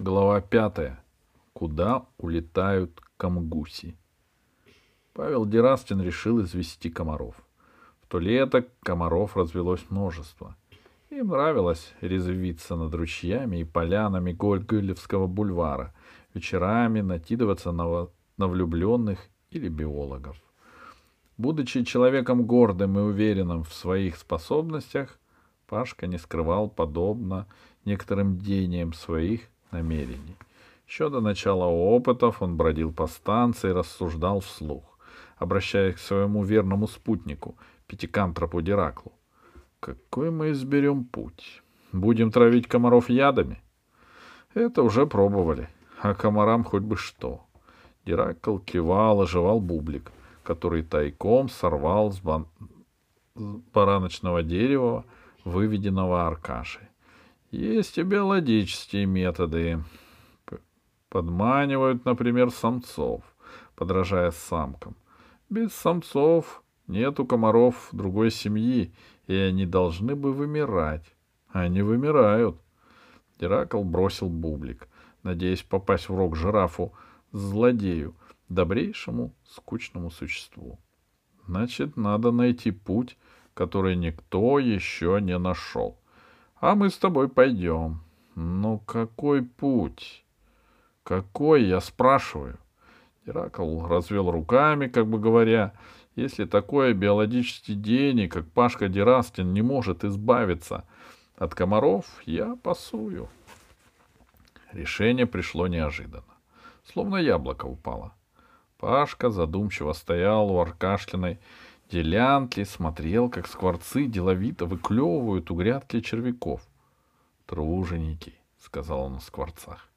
Глава пятая. Куда улетают камгуси? Павел Дерастин решил извести комаров. В то лето комаров развелось множество. Им нравилось резвиться над ручьями и полянами Гольгылевского бульвара, вечерами накидываться на, на влюбленных или биологов. Будучи человеком гордым и уверенным в своих способностях, Пашка не скрывал подобно некоторым деяниям своих намерений. Еще до начала опытов он бродил по станции, рассуждал вслух, обращаясь к своему верному спутнику, пятикантропу Дираклу. Какой мы изберем путь? Будем травить комаров ядами? Это уже пробовали, а комарам хоть бы что. Диракл кивал и жевал бублик, который тайком сорвал с бан... бараночного дерева, выведенного Аркашей. Есть и биологические методы. Подманивают, например, самцов, подражая самкам. Без самцов нет у комаров другой семьи, и они должны бы вымирать. Они вымирают. Геракл бросил бублик, надеясь попасть в рог жирафу, злодею, добрейшему, скучному существу. Значит, надо найти путь, который никто еще не нашел. А мы с тобой пойдем. Ну какой путь? Какой, я спрашиваю? Геракл развел руками, как бы говоря, если такой биологический гений, как Пашка Дерастин, не может избавиться от комаров, я пасую. Решение пришло неожиданно. Словно яблоко упало. Пашка задумчиво стоял у Аркашлиной делянки, смотрел, как скворцы деловито выклевывают у грядки червяков. «Труженики», — сказал он о скворцах.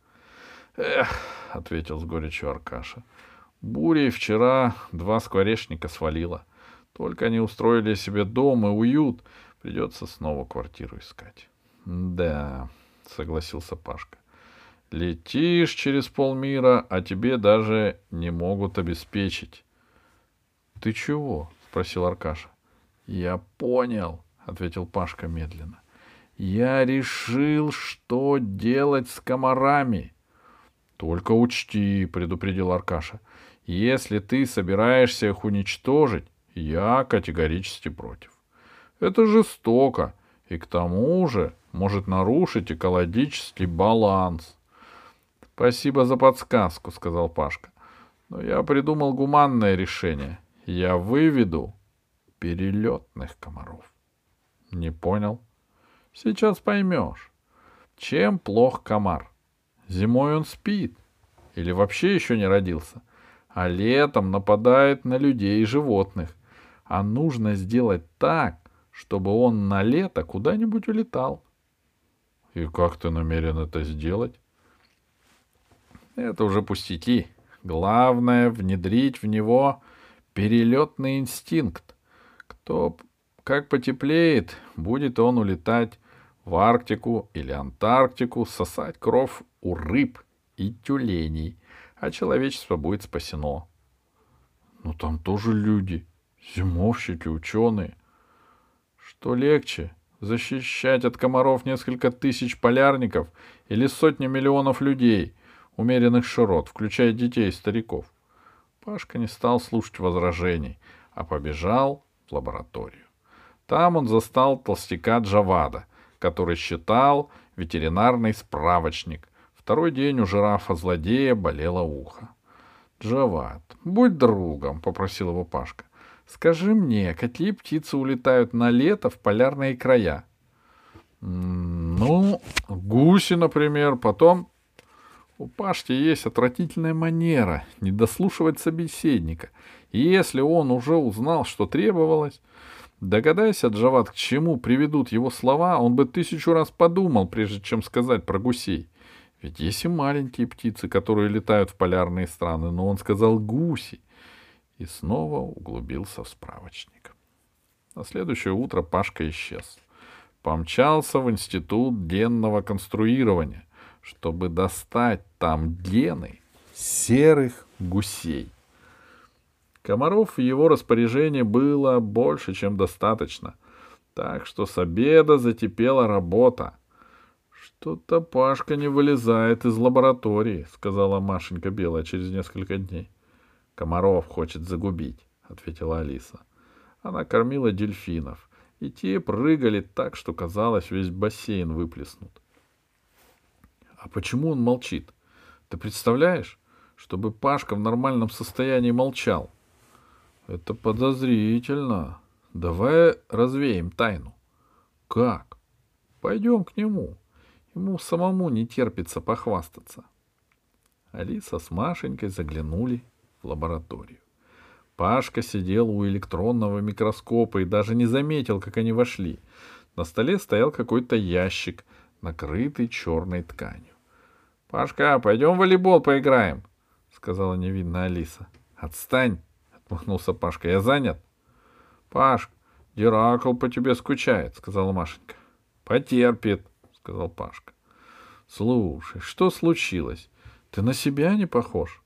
«Эх», — ответил с горечью Аркаша, — «бурей вчера два скворечника свалило. Только они устроили себе дом и уют, придется снова квартиру искать». «Да», — согласился Пашка, — «летишь через полмира, а тебе даже не могут обеспечить». «Ты чего?» — спросил Аркаша. «Я понял», — ответил Пашка медленно. Я решил, что делать с комарами. Только учти, предупредил Аркаша, если ты собираешься их уничтожить, я категорически против. Это жестоко и к тому же может нарушить экологический баланс. Спасибо за подсказку, сказал Пашка. Но я придумал гуманное решение. Я выведу перелетных комаров. Не понял? Сейчас поймешь. Чем плох комар? Зимой он спит. Или вообще еще не родился. А летом нападает на людей и животных. А нужно сделать так, чтобы он на лето куда-нибудь улетал. И как ты намерен это сделать? Это уже пустяки. Главное — внедрить в него перелетный инстинкт. Кто как потеплеет, будет он улетать в Арктику или Антарктику, сосать кровь у рыб и тюленей, а человечество будет спасено. Но там тоже люди, зимовщики, ученые. Что легче, защищать от комаров несколько тысяч полярников или сотни миллионов людей, умеренных широт, включая детей и стариков? Пашка не стал слушать возражений, а побежал в лабораторию. Там он застал толстяка Джавада, который считал ветеринарный справочник. Второй день у жирафа-злодея болело ухо. «Джавад, будь другом», — попросил его Пашка. «Скажи мне, какие птицы улетают на лето в полярные края?» «Ну, гуси, например, потом...» У Пашки есть отвратительная манера не дослушивать собеседника. И если он уже узнал, что требовалось, Догадайся, Джават, к чему приведут его слова, он бы тысячу раз подумал, прежде чем сказать про гусей. Ведь есть и маленькие птицы, которые летают в полярные страны, но он сказал гуси. И снова углубился в справочник. На следующее утро Пашка исчез. Помчался в институт генного конструирования, чтобы достать там гены серых гусей. Комаров в его распоряжении было больше, чем достаточно. Так что с обеда затепела работа. Что-то Пашка не вылезает из лаборатории, сказала Машенька Белая через несколько дней. Комаров хочет загубить, ответила Алиса. Она кормила дельфинов, и те прыгали так, что казалось, весь бассейн выплеснут. А почему он молчит? Ты представляешь, чтобы Пашка в нормальном состоянии молчал? Это подозрительно. Давай развеем тайну. Как? Пойдем к нему. Ему самому не терпится похвастаться. Алиса с Машенькой заглянули в лабораторию. Пашка сидел у электронного микроскопа и даже не заметил, как они вошли. На столе стоял какой-то ящик, накрытый черной тканью. — Пашка, пойдем в волейбол поиграем, — сказала невинная Алиса. — Отстань, — отмахнулся Пашка, — я занят. — Паш, Геракл по тебе скучает, — сказала Машенька. — Потерпит, — сказал Пашка. — Слушай, что случилось? Ты на себя не похож?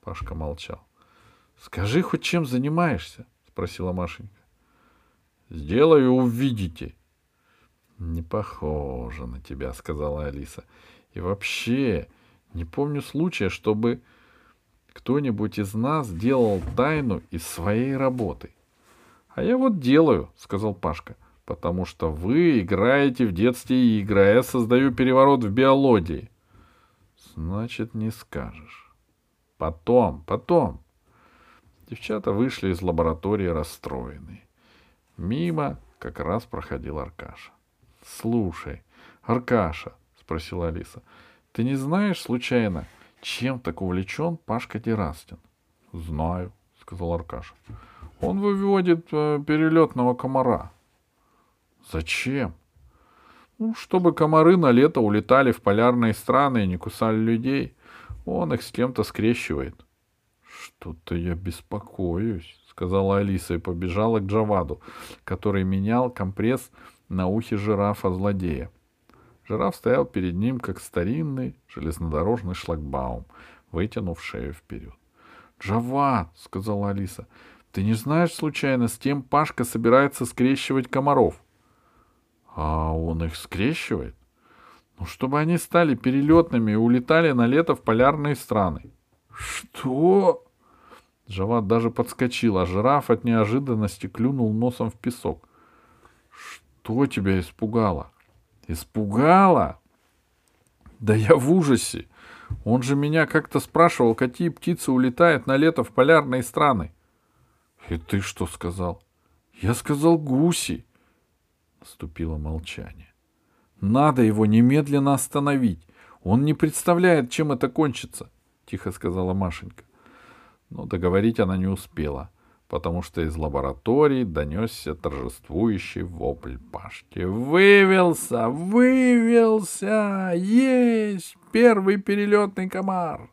Пашка молчал. — Скажи хоть чем занимаешься? — спросила Машенька. — Сделаю, увидите. — Не похоже на тебя, — сказала Алиса. — И вообще, не помню случая, чтобы кто-нибудь из нас делал тайну из своей работы. — А я вот делаю, — сказал Пашка. — потому что вы играете в детстве игры, а я создаю переворот в биологии. Значит, не скажешь. Потом, потом. Девчата вышли из лаборатории расстроенные. Мимо как раз проходил Аркаша. — Слушай, Аркаша, — спросила Алиса, — ты не знаешь, случайно, чем так увлечен Пашка Дерастин? — Знаю, — сказал Аркаша. — Он выводит э, перелетного комара. — Зачем? Ну, чтобы комары на лето улетали в полярные страны и не кусали людей. Он их с кем-то скрещивает. Что-то я беспокоюсь, сказала Алиса и побежала к Джаваду, который менял компресс на ухе жирафа-злодея. Жираф стоял перед ним, как старинный железнодорожный шлагбаум, вытянув шею вперед. — Джавад, — сказала Алиса, — ты не знаешь, случайно, с кем Пашка собирается скрещивать комаров? — а он их скрещивает? Ну, чтобы они стали перелетными и улетали на лето в полярные страны. Что? Джават даже подскочил, а жираф от неожиданности клюнул носом в песок. Что тебя испугало? Испугало? Да я в ужасе. Он же меня как-то спрашивал, какие птицы улетают на лето в полярные страны. И ты что сказал? Я сказал гуси. Наступило молчание. Надо его немедленно остановить. Он не представляет, чем это кончится, тихо сказала Машенька. Но договорить она не успела, потому что из лаборатории донесся торжествующий вопль Пашки. Вывелся! Вывелся! Есть! Первый перелетный комар!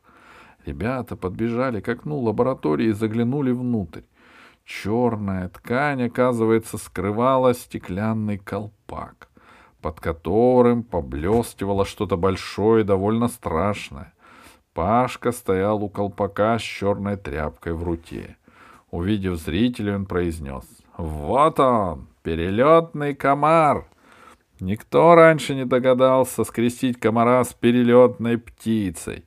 Ребята подбежали к окну лаборатории и заглянули внутрь. Черная ткань, оказывается, скрывала стеклянный колпак, под которым поблескивало что-то большое и довольно страшное. Пашка стоял у колпака с черной тряпкой в руке. Увидев зрителей, он произнес «Вот он, перелетный комар!» Никто раньше не догадался скрестить комара с перелетной птицей.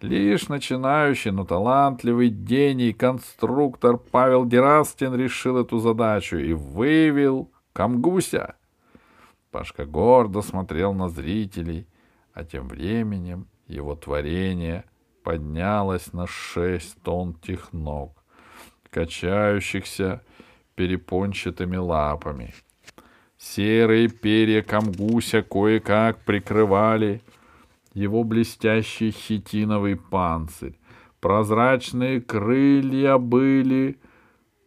Лишь начинающий, но талантливый гений конструктор Павел Дерастин решил эту задачу и вывел Камгуся. Пашка гордо смотрел на зрителей, а тем временем его творение поднялось на шесть тонких ног, качающихся перепончатыми лапами. Серые перья камгуся кое-как прикрывали его блестящий хитиновый панцирь. Прозрачные крылья были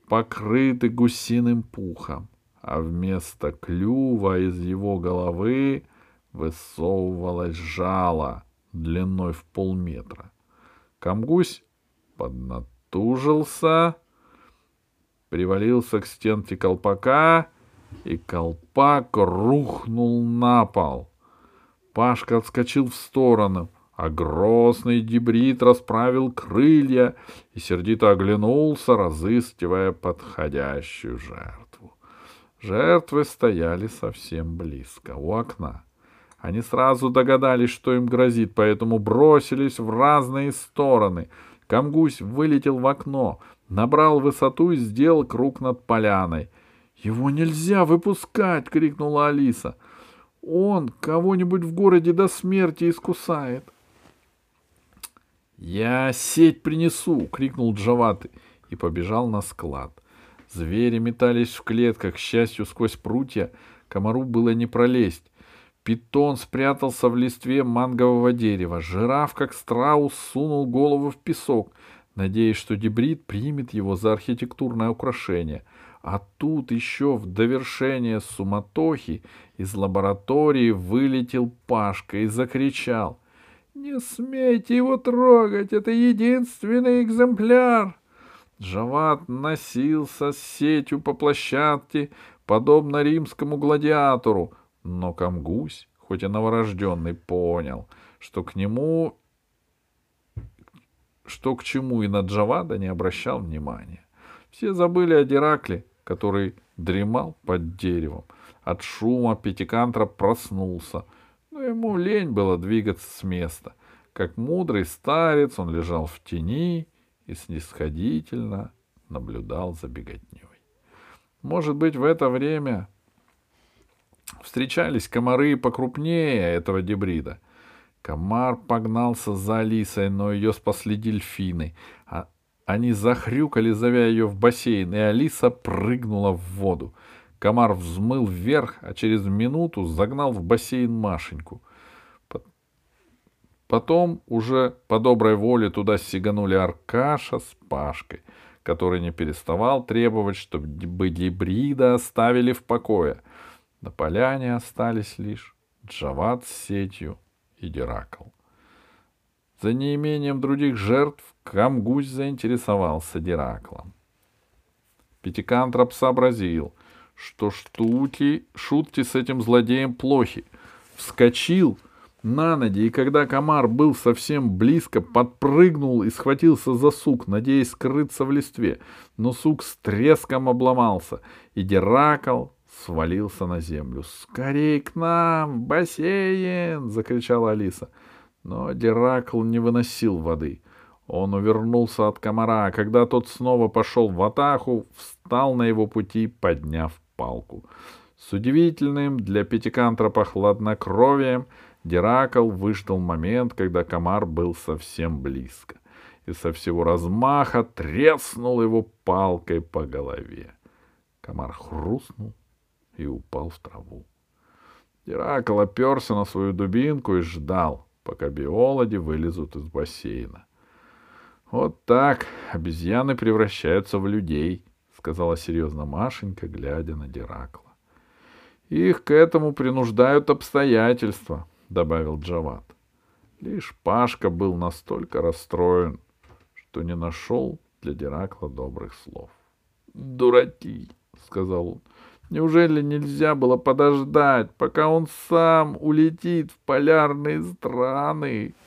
покрыты гусиным пухом, а вместо клюва из его головы высовывалось жало длиной в полметра. Камгусь поднатужился, привалился к стенке колпака, и колпак рухнул на пол — Пашка отскочил в сторону, а грозный дебрит расправил крылья и сердито оглянулся, разыскивая подходящую жертву. Жертвы стояли совсем близко, у окна. Они сразу догадались, что им грозит, поэтому бросились в разные стороны. Камгусь вылетел в окно, набрал высоту и сделал круг над поляной. «Его нельзя выпускать!» — крикнула Алиса. «Он кого-нибудь в городе до смерти искусает!» «Я сеть принесу!» — крикнул Джаваты и побежал на склад. Звери метались в клетках, к счастью, сквозь прутья комару было не пролезть. Питон спрятался в листве мангового дерева. Жираф, как страус, сунул голову в песок, надеясь, что дебрид примет его за архитектурное украшение. А тут еще в довершение суматохи из лаборатории вылетел Пашка и закричал. «Не смейте его трогать! Это единственный экземпляр!» Джават носился с сетью по площадке, подобно римскому гладиатору — но Камгусь, хоть и новорожденный, понял, что к нему, что к чему и на Джавада не обращал внимания. Все забыли о Диракле, который дремал под деревом. От шума Пятикантра проснулся, но ему лень было двигаться с места. Как мудрый старец он лежал в тени и снисходительно наблюдал за беготней. Может быть, в это время Встречались комары покрупнее этого дебрида. Комар погнался за Алисой, но ее спасли дельфины. А они захрюкали, зовя ее в бассейн, и Алиса прыгнула в воду. Комар взмыл вверх, а через минуту загнал в бассейн Машеньку. Потом уже по доброй воле туда сиганули Аркаша с Пашкой, который не переставал требовать, чтобы дебрида оставили в покое — на поляне остались лишь Джават с сетью и Диракл. За неимением других жертв Камгусь заинтересовался Дираклом. Пятикантроп сообразил, что штуки, шутки с этим злодеем плохи. Вскочил на ноги, и когда комар был совсем близко, подпрыгнул и схватился за сук, надеясь скрыться в листве. Но сук с треском обломался, и Диракл свалился на землю. «Скорей к нам! В бассейн!» — закричала Алиса. Но Диракл не выносил воды. Он увернулся от комара, а когда тот снова пошел в атаку, встал на его пути, подняв палку. С удивительным для пятикантропа хладнокровием Диракл выждал момент, когда комар был совсем близко, и со всего размаха треснул его палкой по голове. Комар хрустнул и упал в траву. Геракл оперся на свою дубинку и ждал, пока биологи вылезут из бассейна. «Вот так обезьяны превращаются в людей», — сказала серьезно Машенька, глядя на Диракла. «Их к этому принуждают обстоятельства», — добавил Джават. Лишь Пашка был настолько расстроен, что не нашел для Диракла добрых слов. «Дураки», — сказал он, Неужели нельзя было подождать, пока он сам улетит в полярные страны? —